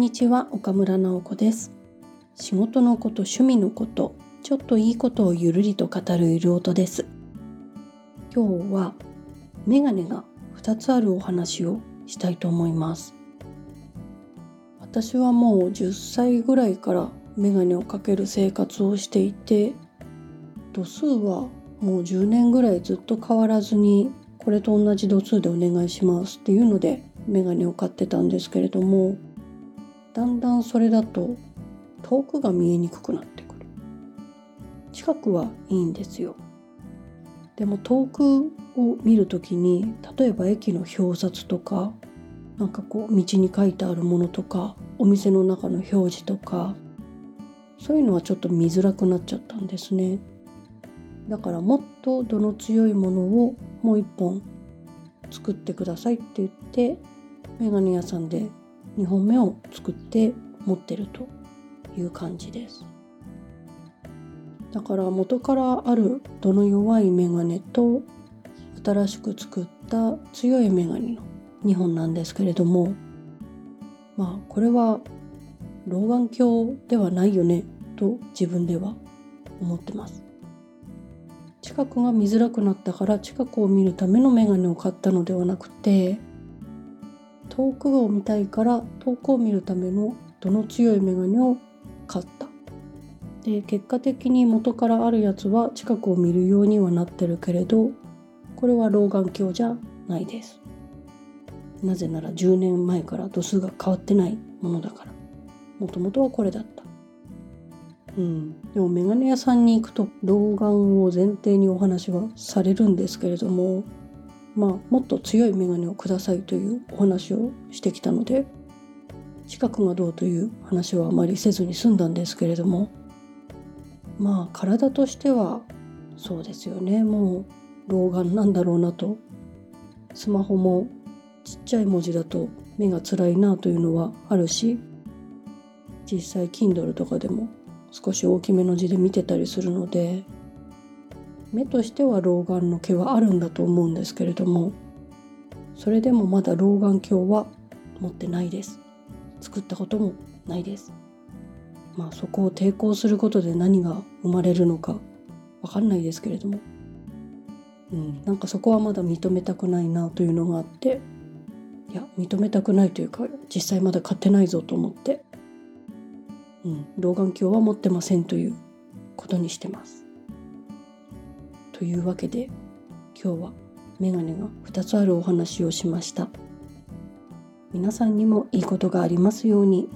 んにちは岡村直子です。仕事のこと趣味のことちょっといいことをゆるりと語るゆる音です。今日はメガネが2つあるお話をしたいと思います。私はもう10歳ぐらいからメガネをかける生活をしていて度数はもう10年ぐらいずっと変わらずにこれと同じ度数でお願いしますっていうのでメガネを買ってたんですけれどもだんだんそれだと遠くが見えにくくなってくる。近くはいいんですよ。でも遠くを見る時に例えば駅の表札とかなんかこう道に書いてあるものとかお店の中の表示とかそういうのはちょっと見づらくなっちゃったんですね。だからもっと度の強いものをもう一本作ってくださいって言ってメガネ屋さんで2本目を作って持ってるという感じです。だから元からある度の弱いメガネと新しく作った強いメガネの2本なんですけれどもまあこれは老眼鏡ではないよねと自分では思ってます。近くが見づらくなったから近くを見るためのメガネを買ったのではなくて遠くを見たいから遠くを見るための度の強いメガネを買った。で結果的に元からあるやつは近くを見るようにはなってるけれどこれは老眼鏡じゃないです。なぜなら10年前から度数が変わってないものだから。もともとはこれだった。うん、でもメガネ屋さんに行くと老眼を前提にお話はされるんですけれどもまあもっと強いメガネをくださいというお話をしてきたので近くがどうという話はあまりせずに済んだんですけれどもまあ体としてはそうですよね。もう老眼なんだろうなと。スマホもちっちゃい文字だと目が辛いなというのはあるし実際 Kindle とかでも少し大きめの字で見てたりするので目としては老眼の毛はあるんだと思うんですけれどもそれでもまだ老眼鏡は持ってないです。作ったこともないです。まあそこを抵抗することで何が生まれるのかわかんないですけれども。うんなんかそこはまだ認めたくないなというのがあっていや認めたくないというか実際まだ買ってないぞと思ってうん、老眼鏡は持ってませんということにしてます。というわけで今日はメガネが2つあるお話をしました。皆さんにもいいことがありますように。